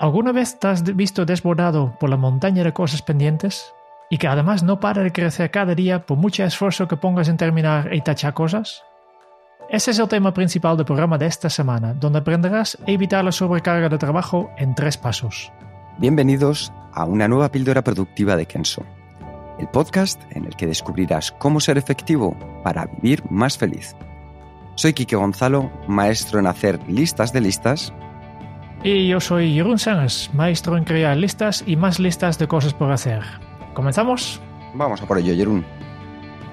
¿Alguna vez te has visto desbordado por la montaña de cosas pendientes? Y que además no para de crecer cada día por mucho esfuerzo que pongas en terminar y tachar cosas? Ese es el tema principal del programa de esta semana, donde aprenderás a evitar la sobrecarga de trabajo en tres pasos. Bienvenidos a una nueva píldora productiva de Kenso, el podcast en el que descubrirás cómo ser efectivo para vivir más feliz. Soy Quique Gonzalo, maestro en hacer listas de listas Y yo soy Jeroen Sánchez, maestro en crear listas y más listas de cosas por hacer. ¿Comenzamos? Vamos a por ello, Jerún.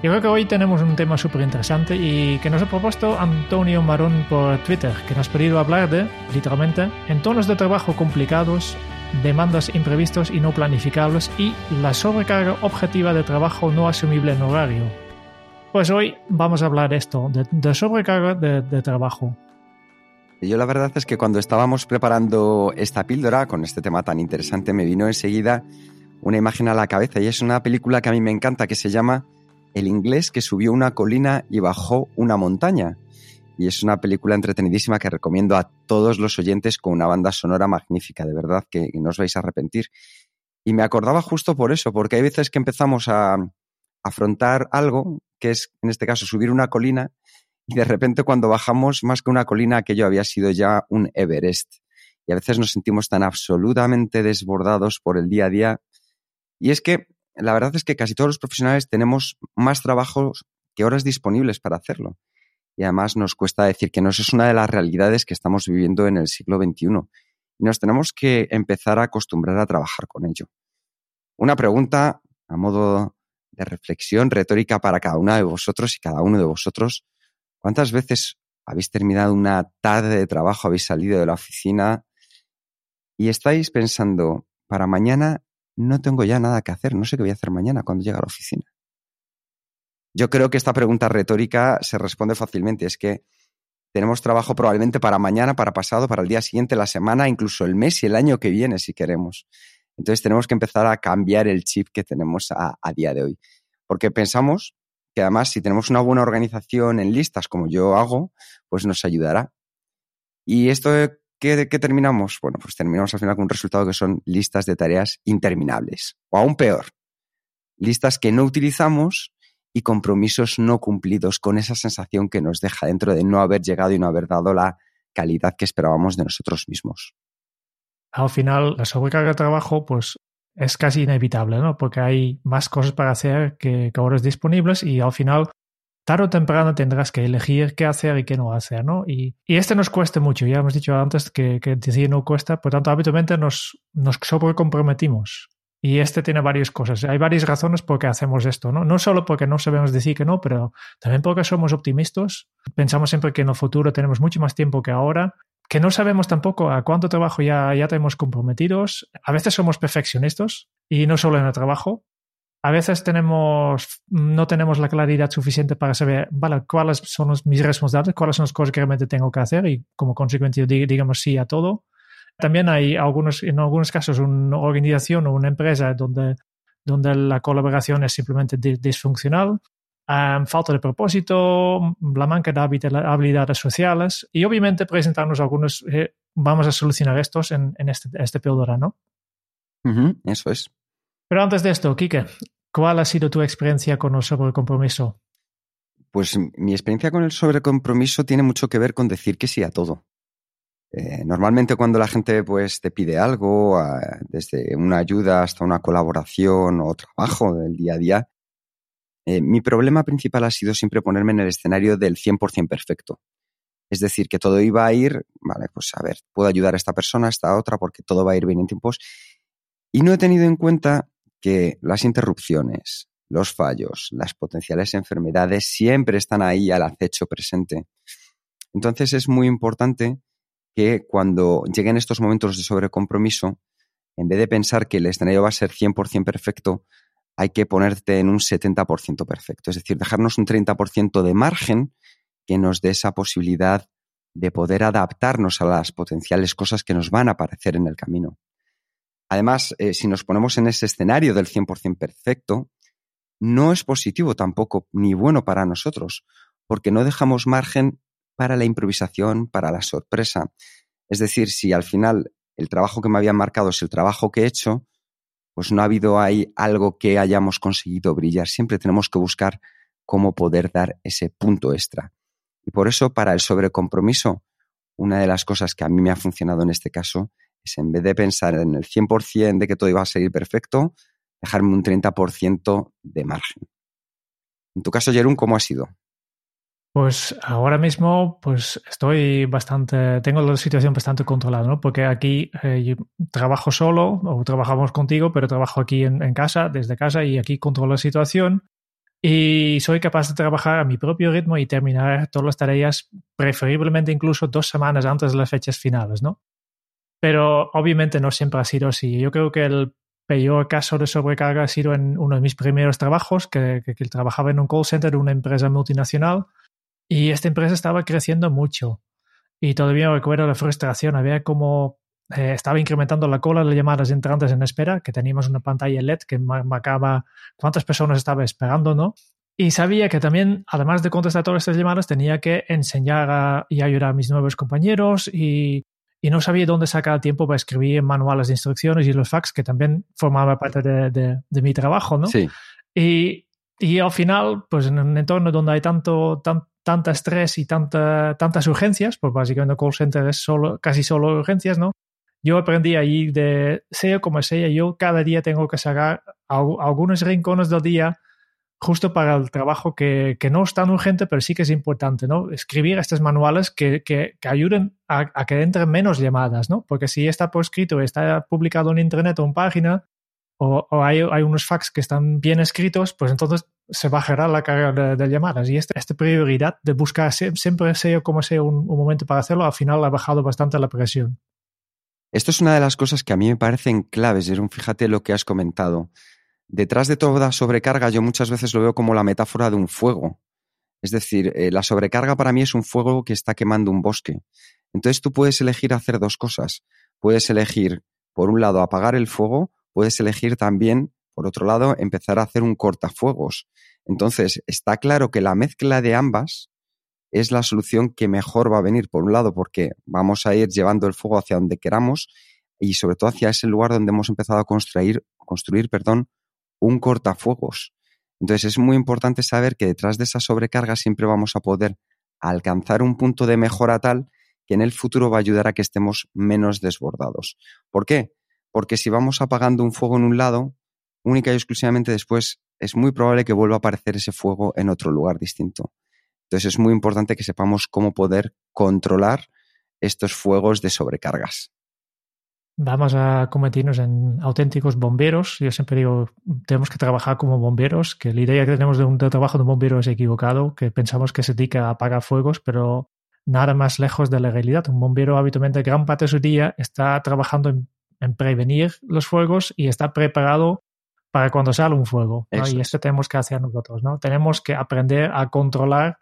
Yo creo que hoy tenemos un tema súper interesante y que nos ha propuesto Antonio Marón por Twitter, que nos ha pedido hablar de, literalmente, entornos de trabajo complicados, demandas imprevistos y no planificables y la sobrecarga objetiva de trabajo no asumible en horario. Pues hoy vamos a hablar de esto, de, de sobrecarga de, de trabajo. Yo la verdad es que cuando estábamos preparando esta píldora con este tema tan interesante me vino enseguida una imagen a la cabeza y es una película que a mí me encanta que se llama El inglés que subió una colina y bajó una montaña. Y es una película entretenidísima que recomiendo a todos los oyentes con una banda sonora magnífica, de verdad que no os vais a arrepentir. Y me acordaba justo por eso, porque hay veces que empezamos a afrontar algo, que es en este caso subir una colina, y de repente cuando bajamos más que una colina, aquello había sido ya un Everest. Y a veces nos sentimos tan absolutamente desbordados por el día a día. Y es que la verdad es que casi todos los profesionales tenemos más trabajos que horas disponibles para hacerlo. Y además nos cuesta decir que no, es una de las realidades que estamos viviendo en el siglo XXI. Y nos tenemos que empezar a acostumbrar a trabajar con ello. Una pregunta a modo de reflexión retórica para cada una de vosotros y cada uno de vosotros. ¿Cuántas veces habéis terminado una tarde de trabajo, habéis salido de la oficina y estáis pensando, para mañana no tengo ya nada que hacer, no sé qué voy a hacer mañana cuando llegue a la oficina? Yo creo que esta pregunta retórica se responde fácilmente. Es que tenemos trabajo probablemente para mañana, para pasado, para el día siguiente, la semana, incluso el mes y el año que viene, si queremos. Entonces tenemos que empezar a cambiar el chip que tenemos a, a día de hoy. Porque pensamos que además si tenemos una buena organización en listas como yo hago, pues nos ayudará. ¿Y esto qué, qué terminamos? Bueno, pues terminamos al final con un resultado que son listas de tareas interminables. O aún peor, listas que no utilizamos y compromisos no cumplidos con esa sensación que nos deja dentro de no haber llegado y no haber dado la calidad que esperábamos de nosotros mismos. Al final, la sobrecarga de trabajo, pues es casi inevitable, ¿no? Porque hay más cosas para hacer que, que horas disponibles y al final, tarde o temprano tendrás que elegir qué hacer y qué no hacer, ¿no? Y, y este nos cuesta mucho, ya hemos dicho antes que, que decir no cuesta, por tanto, habitualmente nos, nos sobrecomprometimos. Y este tiene varias cosas. Hay varias razones por qué hacemos esto, ¿no? No solo porque no sabemos decir que no, pero también porque somos optimistas. Pensamos siempre que en el futuro tenemos mucho más tiempo que ahora que no sabemos tampoco a cuánto trabajo ya, ya tenemos comprometidos. A veces somos perfeccionistas y no solo en el trabajo. A veces tenemos, no tenemos la claridad suficiente para saber, vale, cuáles son mis responsabilidades, cuáles son las cosas que realmente tengo que hacer y como consecuencia digamos sí a todo. También hay algunos, en algunos casos una organización o una empresa donde, donde la colaboración es simplemente disfuncional um, falta de propósito, la manca de habilidades sociales y obviamente presentarnos algunos, eh, vamos a solucionar estos en, en este, este píldora, ¿no? Uh -huh, eso es. Pero antes de esto, Kike, ¿cuál ha sido tu experiencia con el sobrecompromiso? Pues mi experiencia con el sobrecompromiso tiene mucho que ver con decir que sí a todo. Eh, normalmente cuando la gente pues te pide algo, uh, desde una ayuda hasta una colaboración o trabajo del día a día, eh, mi problema principal ha sido siempre ponerme en el escenario del 100% perfecto. Es decir, que todo iba a ir, vale, pues a ver, puedo ayudar a esta persona, a esta otra, porque todo va a ir bien en tiempos. Y no he tenido en cuenta que las interrupciones, los fallos, las potenciales enfermedades siempre están ahí al acecho presente. Entonces es muy importante que cuando lleguen estos momentos de sobrecompromiso, en vez de pensar que el escenario va a ser 100% perfecto, hay que ponerte en un 70% perfecto. Es decir, dejarnos un 30% de margen que nos dé esa posibilidad de poder adaptarnos a las potenciales cosas que nos van a aparecer en el camino. Además, eh, si nos ponemos en ese escenario del 100% perfecto, no es positivo tampoco ni bueno para nosotros, porque no dejamos margen para la improvisación, para la sorpresa. Es decir, si al final el trabajo que me habían marcado es el trabajo que he hecho, pues no ha habido ahí algo que hayamos conseguido brillar. Siempre tenemos que buscar cómo poder dar ese punto extra. Y por eso, para el sobrecompromiso, una de las cosas que a mí me ha funcionado en este caso es en vez de pensar en el 100% de que todo iba a salir perfecto, dejarme un 30% de margen. En tu caso, Jerón, ¿cómo ha sido? Pues ahora mismo, pues estoy bastante, tengo la situación bastante controlada, ¿no? Porque aquí eh, trabajo solo o trabajamos contigo, pero trabajo aquí en, casa, desde casa y aquí controlo la situación y soy capaz de trabajar a mi propio ritmo y terminar todas las tareas, preferiblemente incluso dos semanas antes de las fechas finales, ¿no? Pero obviamente no siempre ha sido así. Yo creo que el peor caso de sobrecarga ha sido en uno de mis primeros trabajos, que, que, trabajaba en un call center de una empresa multinacional y esta empresa estaba creciendo mucho. Y todavía recuerdo la frustración, había como eh, estaba incrementando la cola de llamadas entrantes en espera, que teníamos una pantalla LED que marcaba cuántas personas estaba esperando, ¿no? Y sabía que también, además de contestar todas estas llamadas, tenía que enseñar y ayudar a mis nuevos compañeros y, y, no sabía dónde sacar el tiempo para escribir manuales de instrucciones y los fax, que también formaba parte de, de, de mi trabajo, ¿no? Sí. Y, y, al final, pues en un entorno donde hay tanto, tan, tanta estrés y tanta, tantas urgencias, pues básicamente el call center es solo, casi solo urgencias, ¿no? yo aprendí ahí de sea como sea, yo cada día tengo que sacar algunos rincones del día justo para el trabajo que, que, no es tan urgente, pero sí que es importante, ¿no? Escribir estos manuales que, que, que ayuden a, a, que entren menos llamadas, ¿no? Porque si está por escrito, está publicado en Internet o en página, o, hay, unos fax que están bien escritos, pues entonces se bajará la carga de, llamadas. Y esta, esta, prioridad de buscar siempre sea como sea un, un momento para hacerlo, al final ha bajado bastante la presión. Esto es una de las cosas que a mí me parecen claves, Jerón. Fíjate lo que has comentado. Detrás de toda sobrecarga, yo muchas veces lo veo como la metáfora de un fuego. Es decir, eh, la sobrecarga para mí es un fuego que está quemando un bosque. Entonces tú puedes elegir hacer dos cosas. Puedes elegir, por un lado, apagar el fuego, puedes elegir también, por otro lado, empezar a hacer un cortafuegos. Entonces, está claro que la mezcla de ambas es la solución que mejor va a venir, por un lado, porque vamos a ir llevando el fuego hacia donde queramos y sobre todo hacia ese lugar donde hemos empezado a construir, construir perdón, un cortafuegos. Entonces es muy importante saber que detrás de esa sobrecarga siempre vamos a poder alcanzar un punto de mejora tal que en el futuro va a ayudar a que estemos menos desbordados. ¿Por qué? Porque si vamos apagando un fuego en un lado, única y exclusivamente después es muy probable que vuelva a aparecer ese fuego en otro lugar distinto. Entonces es muy importante que sepamos cómo poder controlar estos fuegos de sobrecargas. Vamos a convertirnos en auténticos bomberos. Yo siempre digo, tenemos que trabajar como bomberos, que la idea que tenemos de un trabajo de un bombero es equivocado, que pensamos que se dedica a apagar fuegos, pero nada más lejos de la realidad. Un bombero habitualmente gran parte de su día está trabajando en, en prevenir los fuegos y está preparado para cuando sale un fuego. ¿no? Y esto tenemos que hacer nosotros. ¿no? Tenemos que aprender a controlar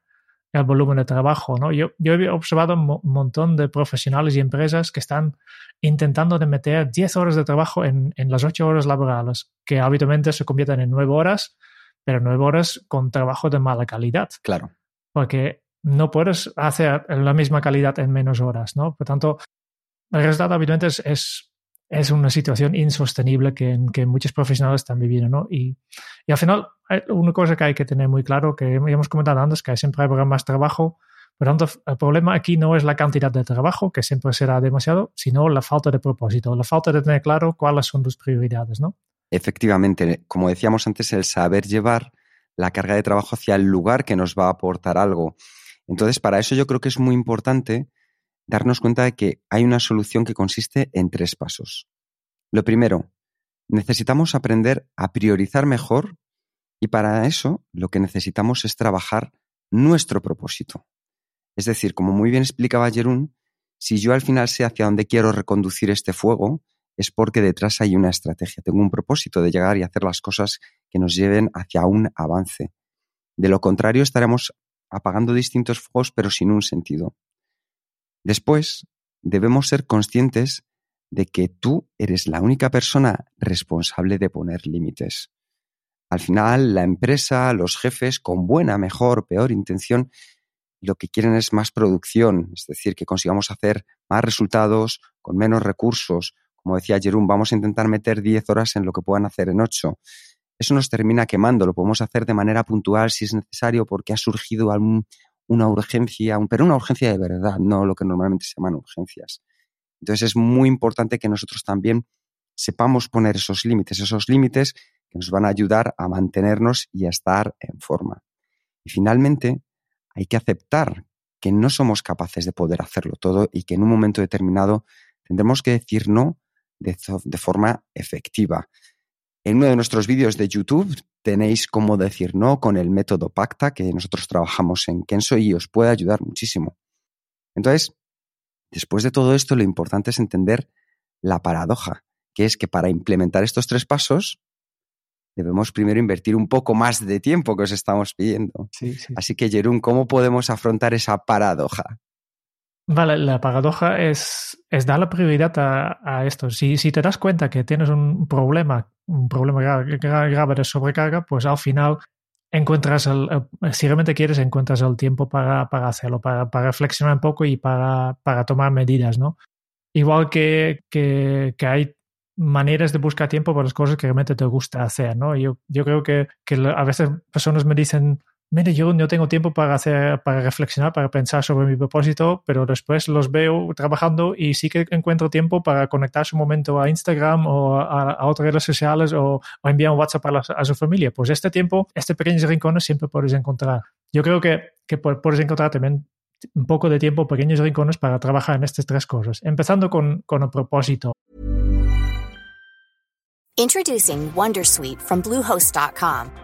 el volumen de trabajo. ¿no? Yo, yo he observado un montón de profesionales y empresas que están intentando de meter 10 horas de trabajo en, en las 8 horas laborales, que habitualmente se convierten en 9 horas, pero 9 horas con trabajo de mala calidad. Claro. Porque no puedes hacer la misma calidad en menos horas, ¿no? Por tanto, el resultado habitualmente es, es es una situación insostenible que, que muchos profesionales están viviendo, ¿no? Y, y, al final, una cosa que hay que tener muy claro, que hemos comentado antes, que siempre habrá más trabajo. Por tanto, el problema aquí no es la cantidad de trabajo, que siempre será demasiado, sino la falta de propósito, la falta de tener claro cuáles son tus prioridades, ¿no? Efectivamente, como decíamos antes, el saber llevar la carga de trabajo hacia el lugar que nos va a aportar algo. Entonces, para eso yo creo que es muy importante darnos cuenta de que hay una solución que consiste en tres pasos. Lo primero, necesitamos aprender a priorizar mejor Y para eso lo que necesitamos es trabajar nuestro propósito. Es decir, como muy bien explicaba Jerún, si yo al final sé hacia dónde quiero reconducir este fuego, es porque detrás hay una estrategia. Tengo un propósito de llegar y hacer las cosas que nos lleven hacia un avance. De lo contrario, estaremos apagando distintos fuegos pero sin un sentido. Después, debemos ser conscientes de que tú eres la única persona responsable de poner límites. Al final, la empresa, los jefes, con buena, mejor, peor intención, lo que quieren es más producción, es decir, que consigamos hacer más resultados con menos recursos. Como decía Jerón, vamos a intentar meter 10 horas en lo que puedan hacer en 8. Eso nos termina quemando, lo podemos hacer de manera puntual si es necesario porque ha surgido una urgencia, pero una urgencia de verdad, no lo que normalmente se llaman urgencias. Entonces es muy importante que nosotros también sepamos poner esos límites, esos límites que nos van a ayudar a mantenernos y a estar en forma. Y finalmente, hay que aceptar que no somos capaces de poder hacerlo todo y que en un momento determinado tendremos que decir no de, forma efectiva. En uno de nuestros vídeos de YouTube tenéis cómo decir no con el método Pacta que nosotros trabajamos en Kenso y os puede ayudar muchísimo. Entonces, después de todo esto, lo importante es entender la paradoja, que es que para implementar estos tres pasos debemos primero invertir un poco más de tiempo que os estamos pidiendo. Así que, Jerún, ¿cómo podemos afrontar esa paradoja? Vale, la paradoja es, es dar la prioridad a, esto. Si, si, te das cuenta que tienes un problema, un problema grave, de sobrecarga, pues al final encuentras, el, si realmente quieres, encuentras el tiempo para, para hacerlo, para, para, reflexionar un poco y para, para tomar medidas, ¿no? Igual que, que, que hay maneras de buscar tiempo para las cosas que realmente te gusta hacer, ¿no? Yo, yo creo que, que a veces personas me dicen, mire, yo no tengo tiempo para hacer, para reflexionar, para pensar sobre mi propósito, pero después los veo trabajando y sí que encuentro tiempo para conectarse un momento a Instagram o a, otras redes sociales o, enviar un WhatsApp a, a, su familia. Pues este tiempo, este pequeños rincones siempre puedes encontrar. Yo creo que, que puedes encontrar también un poco de tiempo, pequeños rincones para trabajar en estas tres cosas, empezando con, con el propósito. Introducing Wondersuite from Bluehost.com.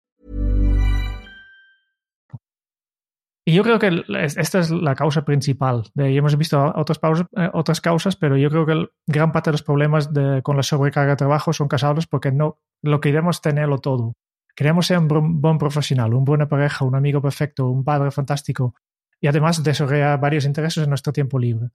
Y yo creo que esta es la causa principal. De, hemos visto otras, pausas, eh, otras causas, pero yo creo que el, gran parte de los problemas de, con la sobrecarga de trabajo son causados porque no lo queremos tenerlo todo. Queremos ser un buen profesional, un buena pareja, un amigo perfecto, un padre fantástico y además desarrollar varios intereses en nuestro tiempo libre.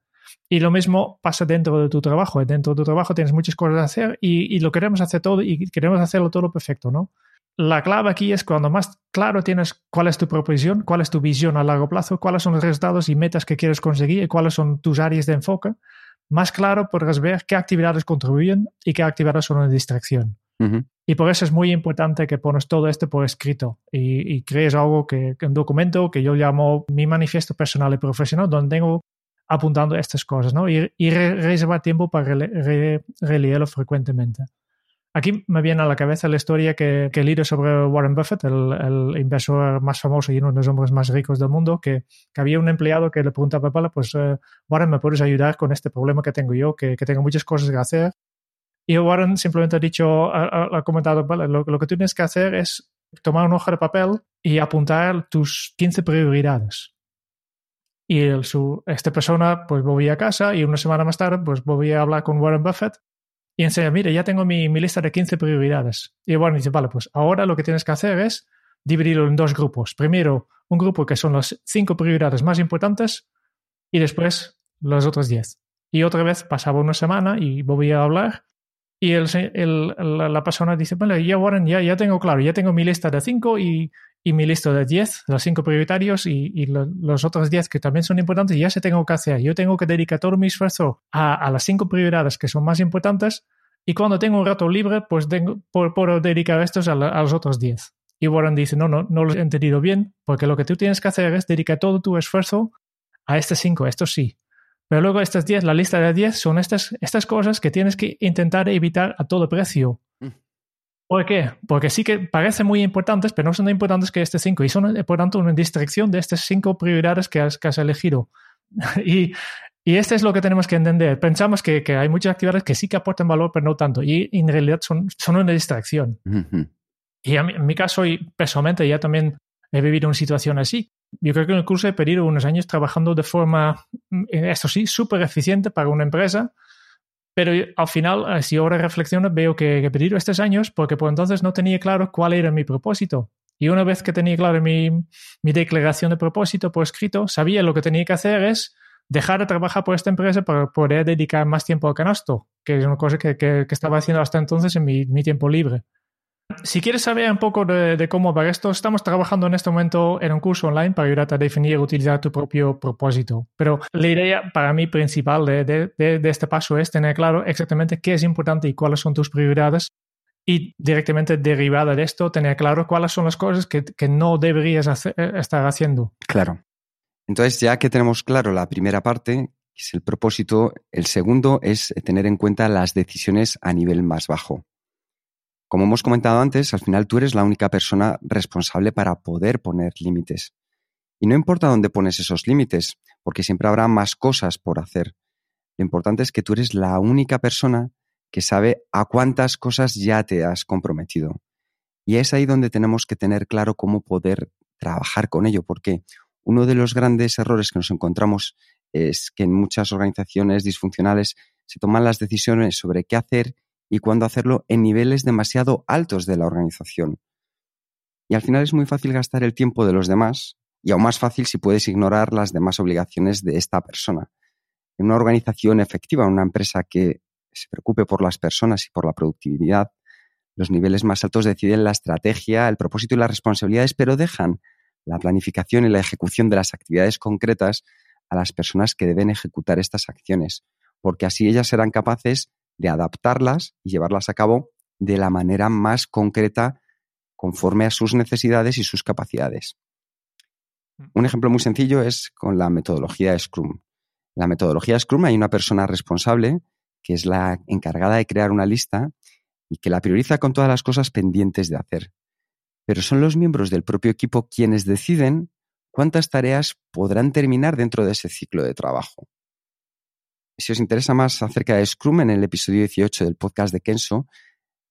Y lo mismo pasa dentro de tu trabajo. Dentro de tu trabajo tienes muchas cosas que hacer y, y, lo queremos hacer todo y queremos hacerlo todo perfecto, ¿no? La clave aquí es cuando más claro tienes cuál es tu proposición, cuál es tu visión a largo plazo, cuáles son los resultados y metas que quieres conseguir y cuáles son tus áreas de enfoque, más claro podrás ver qué actividades contribuyen y qué actividades son una distracción. Y por eso es muy importante que pones todo esto por escrito y, crees algo que, un documento que yo llamo mi manifiesto personal y profesional, donde tengo apuntando estas cosas, ¿no? Y, reservar tiempo para releerlo frecuentemente. Aquí me viene a la cabeza la historia que, que leído sobre Warren Buffett, el, inversor más famoso y uno de los hombres más ricos del mundo, que, había un empleado que le preguntaba, pues eh, Warren, ¿me puedes ayudar con este problema que tengo yo, que, tengo muchas cosas que hacer? Y Warren simplemente ha dicho, ha, comentado, vale, lo, lo, que tienes que hacer es tomar una hoja de papel y apuntar tus 15 prioridades. Y el, su, esta persona pues volvía a casa y una semana más tarde pues volvía a hablar con Warren Buffett y enseña, mire, ya tengo mi, mi, lista de 15 prioridades. Y Warren dice, vale, pues ahora lo que tienes que hacer es dividirlo en dos grupos. Primero, un grupo que son las cinco prioridades más importantes y después los otros diez. Y otra vez pasaba una semana y volvía a hablar y el, el, la, persona dice, bueno, ya Warren, ya, ya tengo claro, ya tengo mi lista de cinco y, y mi lista de diez, los cinco prioritarios y, y los otros diez que también son importantes, ya se tengo que hacer. Yo tengo que dedicar todo mi esfuerzo a, a las cinco prioridades que son más importantes y cuando tengo un rato libre, pues tengo, puedo, dedicar estos a, a los otros diez. Y Warren dice, no, no, no lo he entendido bien, porque lo que tú tienes que hacer es dedicar todo tu esfuerzo a estos cinco, estos sí. Pero luego estas 10, la lista de 10 son estas, estas cosas que tienes que intentar evitar a todo precio. ¿Por qué? Porque sí que parecen muy importantes, pero no son tan importantes que este 5 y son, por tanto, una distracción de estas 5 prioridades que has, que has elegido. y, y esto es lo que tenemos que entender. Pensamos que, que, hay muchas actividades que sí que aportan valor, pero no tanto. Y en realidad son, son una distracción. Y en mi caso, y personalmente, ya también he vivido una situación así. Yo creo que en el curso he perdido unos años trabajando de forma, mm, esto sí, súper eficiente para una empresa, pero al final, eh, si ahora reflexiono, veo que he perdido estos años porque por entonces no tenía claro cuál era mi propósito. Y una vez que tenía claro mi, mi declaración de propósito por escrito, sabía lo que tenía que hacer es dejar de trabajar por esta empresa para poder dedicar más tiempo al canasto, que es una cosa que, que, estaba haciendo hasta entonces en mi tiempo libre. Si quieres saber un poco de, cómo va esto, estamos trabajando en este momento en un curso online para ayudarte a definir y utilizar tu propio propósito. Pero la idea para mí principal de, este paso es tener claro exactamente qué es importante y cuáles son tus prioridades y directamente derivada de esto, tener claro cuáles son las cosas que, no deberías estar haciendo. Claro. Entonces, ya que tenemos claro la primera parte, que es el propósito, el segundo es tener en cuenta las decisiones a nivel más bajo. Como hemos comentado antes, al final tú eres la única persona responsable para poder poner límites. Y no importa dónde pones esos límites, porque siempre habrá más cosas por hacer. Lo importante es que tú eres la única persona que sabe a cuántas cosas ya te has comprometido. Y es ahí donde tenemos que tener claro cómo poder trabajar con ello, porque uno de los grandes errores que nos encontramos es que en muchas organizaciones disfuncionales se toman las decisiones sobre qué hacer y cuándo hacerlo en niveles demasiado altos de la organización. Y al final es muy fácil gastar el tiempo de los demás y aún más fácil si puedes ignorar las demás obligaciones de esta persona. En una organización efectiva, una empresa que se preocupe por las personas y por la productividad, los niveles más altos deciden la estrategia, el propósito y las responsabilidades, pero dejan la planificación y la ejecución de las actividades concretas a las personas que deben ejecutar estas acciones, porque así ellas serán capaces de adaptarlas y llevarlas a cabo de la manera más concreta conforme a sus necesidades y sus capacidades. Mm. Un ejemplo muy sencillo es con la metodología Scrum. En la metodología Scrum hay una persona responsable que es la encargada de crear una lista y que la prioriza con todas las cosas pendientes de hacer. Pero son los miembros del propio equipo quienes deciden cuántas tareas podrán terminar dentro de ese ciclo de trabajo. Si os interesa más acerca de Scrum, en el episodio 18 del podcast de Kenso,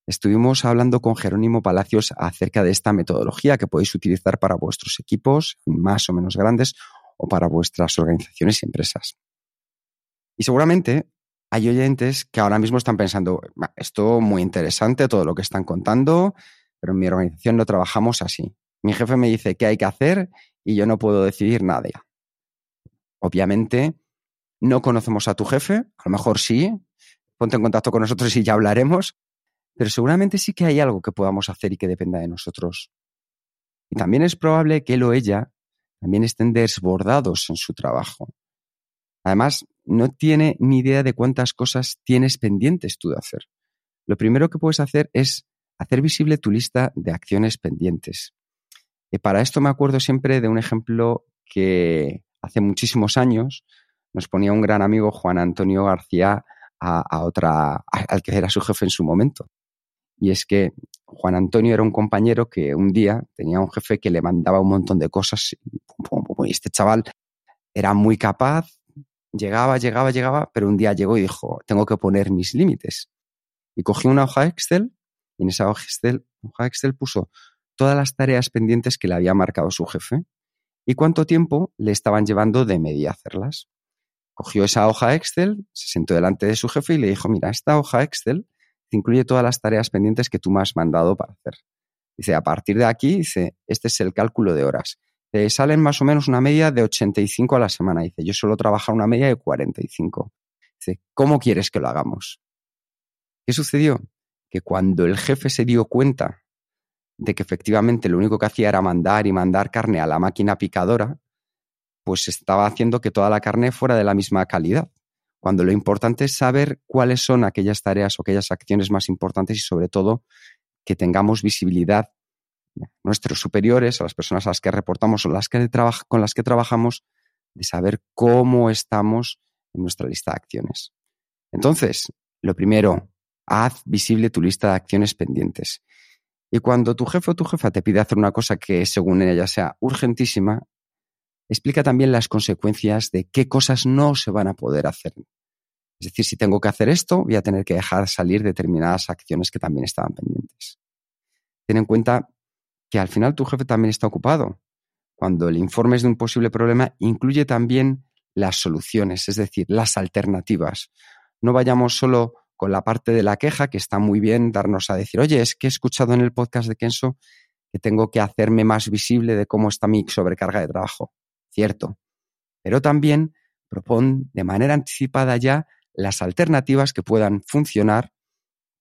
estuvimos hablando con Jerónimo Palacios acerca de esta metodología que podéis utilizar para vuestros equipos más o menos grandes o para vuestras organizaciones y empresas. Y seguramente hay oyentes que ahora mismo están pensando, esto muy interesante, todo lo que están contando, pero en mi organización no trabajamos así. Mi jefe me dice qué hay que hacer y yo no puedo decidir nada. Obviamente, no conocemos a tu jefe, a lo mejor sí, ponte en contacto con nosotros y ya hablaremos, pero seguramente sí que hay algo que podamos hacer y que dependa de nosotros. Y también es probable que él o ella también estén desbordados en su trabajo. Además, no tiene ni idea de cuántas cosas tienes pendientes tú de hacer. Lo primero que puedes hacer es hacer visible tu lista de acciones pendientes. Y para esto me acuerdo siempre de un ejemplo que hace muchísimos años nos ponía un gran amigo, Juan Antonio García, a, otra, al que era su jefe en su momento. Y es que Juan Antonio era un compañero que un día tenía un jefe que le mandaba un montón de cosas. Y este chaval era muy capaz, llegaba, llegaba, llegaba, pero un día llegó y dijo, tengo que poner mis límites. Y cogió una hoja Excel y en esa hoja Excel, hoja Excel puso todas las tareas pendientes que le había marcado su jefe y cuánto tiempo le estaban llevando de media hacerlas cogió esa hoja Excel, se sentó delante de su jefe y le dijo, mira, esta hoja Excel incluye todas las tareas pendientes que tú me has mandado para hacer. Dice, a partir de aquí, dice, este es el cálculo de horas. Te salen más o menos una media de 85 a la semana. Dice, yo suelo trabajar una media de 45. Dice, ¿cómo quieres que lo hagamos? ¿Qué sucedió? Que cuando el jefe se dio cuenta de que efectivamente lo único que hacía era mandar y mandar carne a la máquina picadora, pues estaba haciendo que toda la carne fuera de la misma calidad. Cuando lo importante es saber cuáles son aquellas tareas o aquellas acciones más importantes y sobre todo que tengamos visibilidad nuestros superiores, a las personas a las que reportamos o las que con las que trabajamos, de saber cómo estamos en nuestra lista de acciones. Entonces, lo primero, haz visible tu lista de acciones pendientes. Y cuando tu jefe o tu jefa te pide hacer una cosa que según ella sea urgentísima, explica también las consecuencias de qué cosas no se van a poder hacer. Es decir, si tengo que hacer esto, voy a tener que dejar salir determinadas acciones que también estaban pendientes. Ten en cuenta que al final tu jefe también está ocupado. Cuando el informe es de un posible problema, incluye también las soluciones, es decir, las alternativas. No vayamos solo con la parte de la queja, que está muy bien darnos a decir, oye, es que he escuchado en el podcast de Kenso que tengo que hacerme más visible de cómo está mi sobrecarga de trabajo. Cierto. Pero también propon de manera anticipada ya las alternativas que puedan funcionar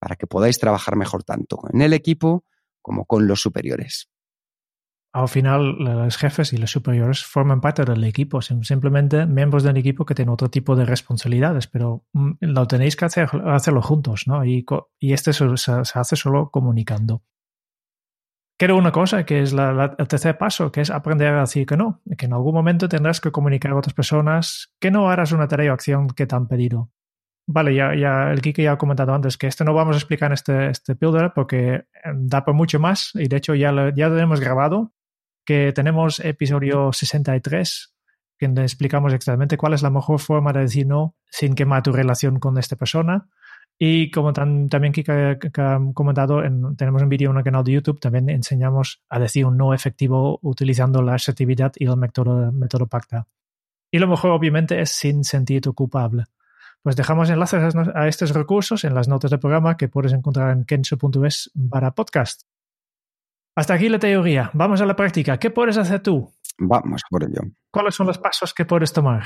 para que podáis trabajar mejor tanto en el equipo como con los superiores. Al final, los jefes y los superiores forman parte del equipo, simplemente miembros del equipo que tienen otro tipo de responsabilidades, pero mm, lo tenéis que hacer, hacerlo juntos, ¿no? Y, y este se, hace solo comunicando. Quiero una cosa, que es el tercer paso, que es aprender a decir que no, que en algún momento tendrás que comunicar a otras personas que no harás una tarea o acción que te han pedido. Vale, ya, ya el Kike ya ha comentado antes que esto no vamos a explicar en este, este builder porque eh, da por mucho más y de hecho ya lo, ya lo hemos grabado, que tenemos episodio 63 donde explicamos exactamente cuál es la mejor forma de decir no sin quemar tu relación con esta persona. Y como también Kike ha comentado, tenemos un vídeo en el canal de YouTube, también enseñamos a decir un no efectivo utilizando la asertividad y el método, método PACTA. Y lo mejor obviamente es sin sentirte culpable. Pues dejamos enlaces a estos recursos en las notas del programa que puedes encontrar en kenso.es para podcast. Hasta aquí la teoría. Vamos a la práctica. ¿Qué puedes hacer tú? Vamos por ello. ¿Cuáles son los pasos que puedes tomar?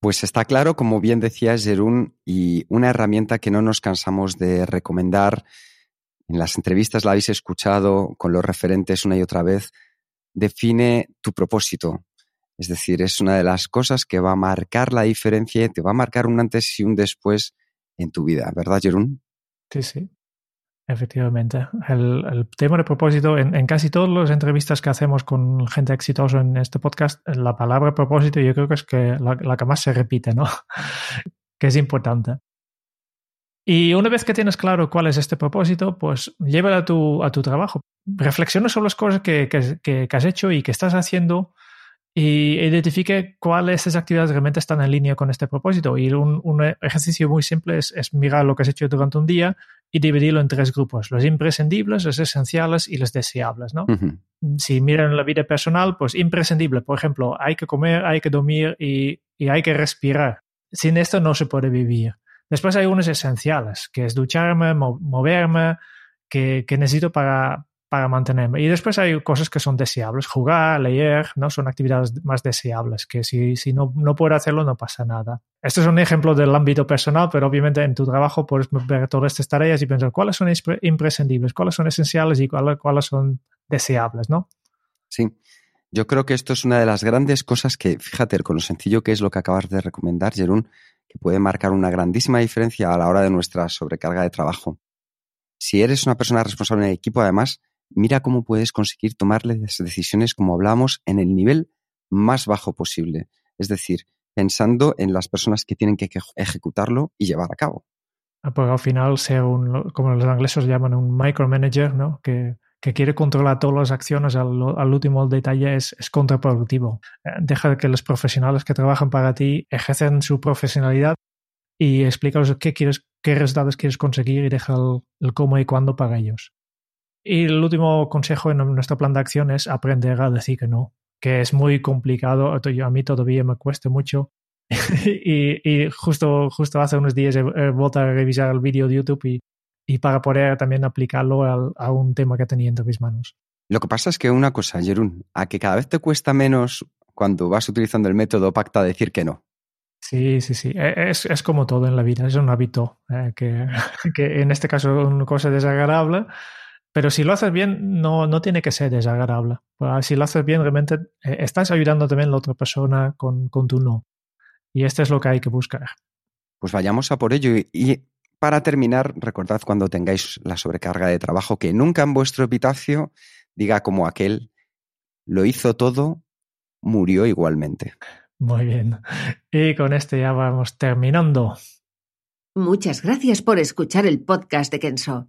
Pues está claro, como bien decía Jerún, y una herramienta que no nos cansamos de recomendar. En las entrevistas la habéis escuchado con los referentes una y otra vez. Define tu propósito. Es decir, es una de las cosas que va a marcar la diferencia y te va a marcar un antes y un después en tu vida, ¿verdad, Jerún? Sí, sí. Efectivamente. El, tema de propósito, en, casi todas las entrevistas que hacemos con gente exitosa en este podcast, la palabra propósito yo creo que es que la, que más se repite, ¿no? que es importante. Y una vez que tienes claro cuál es este propósito, pues llévalo a tu, a tu trabajo. Reflexiona sobre las cosas que, que, has hecho y que estás haciendo y identifique cuáles esas actividades realmente están en línea con este propósito. Y un, ejercicio muy simple es, mirar lo que has hecho durante un día y dividirlo en tres grupos, los imprescindibles, los esenciales y los deseables. ¿no? Si miran la vida personal, pues imprescindible, por ejemplo, hay que comer, hay que dormir y, hay que respirar. Sin esto no se puede vivir. Después hay unos esenciales, que es ducharme, moverme, que, que necesito para, para mantenerme. Y después hay cosas que son deseables, jugar, leer, ¿no? Son actividades más deseables, que si, si no, no puedo hacerlo no pasa nada. Esto es un ejemplo del ámbito personal, pero obviamente en tu trabajo puedes ver todas estas tareas y pensar cuáles son imprescindibles, cuáles son esenciales y cuáles, cuáles son deseables, ¿no? Sí. Yo creo que esto es una de las grandes cosas que, fíjate, con lo sencillo que es lo que acabas de recomendar, Jerún, que puede marcar una grandísima diferencia a la hora de nuestra sobrecarga de trabajo. Si eres una persona responsable en el equipo, además, mira cómo puedes conseguir tomarle decisiones, como hablamos, en el nivel más bajo posible. Es decir, pensando en las personas que tienen que ejecutarlo y llevar a cabo. Ah, porque al final ser un, como los ingleses llaman, un micromanager, ¿no? Que, quiere controlar todas las acciones al, último detalle es, contraproductivo. Eh, deja que los profesionales que trabajan para ti ejercen su profesionalidad y explícalos qué quieres, qué resultados quieres conseguir y deja el cómo y cuándo para ellos. Y el último consejo en nuestro plan de acción es aprender a decir que no, que es muy complicado. A mí todavía me cuesta mucho. y, justo, justo hace unos días he, vuelto a revisar el vídeo de YouTube y, y para poder también aplicarlo a un tema que tenía entre mis manos. Lo que pasa es que una cosa, Jerún, a que cada vez te cuesta menos cuando vas utilizando el método pacta decir que no. Sí, sí, sí. E, es, es como todo en la vida, es un hábito eh, que, que, en este caso es una cosa desagradable, pero si lo haces bien, no, no tiene que ser desagradable. Pues, si lo haces bien, realmente eh, estás ayudando también a la otra persona con, con tu no. Y esto es lo que hay que buscar. Pues vayamos a por ello. Y, y para terminar, recordad cuando tengáis la sobrecarga de trabajo que nunca en vuestro epitafio diga como aquel, lo hizo todo, murió igualmente. Muy bien. Y con este ya vamos terminando. Muchas gracias por escuchar el podcast de Kenso.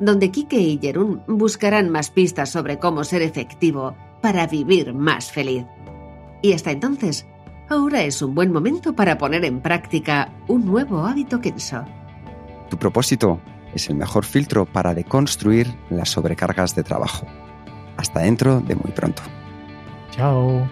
donde Kike y Jerún buscarán más pistas sobre cómo ser efectivo para vivir más feliz. Y hasta entonces, ahora es un buen momento para poner en práctica un nuevo hábito Kenso. Tu propósito es el mejor filtro para deconstruir las sobrecargas de trabajo. Hasta dentro de muy pronto. Chao.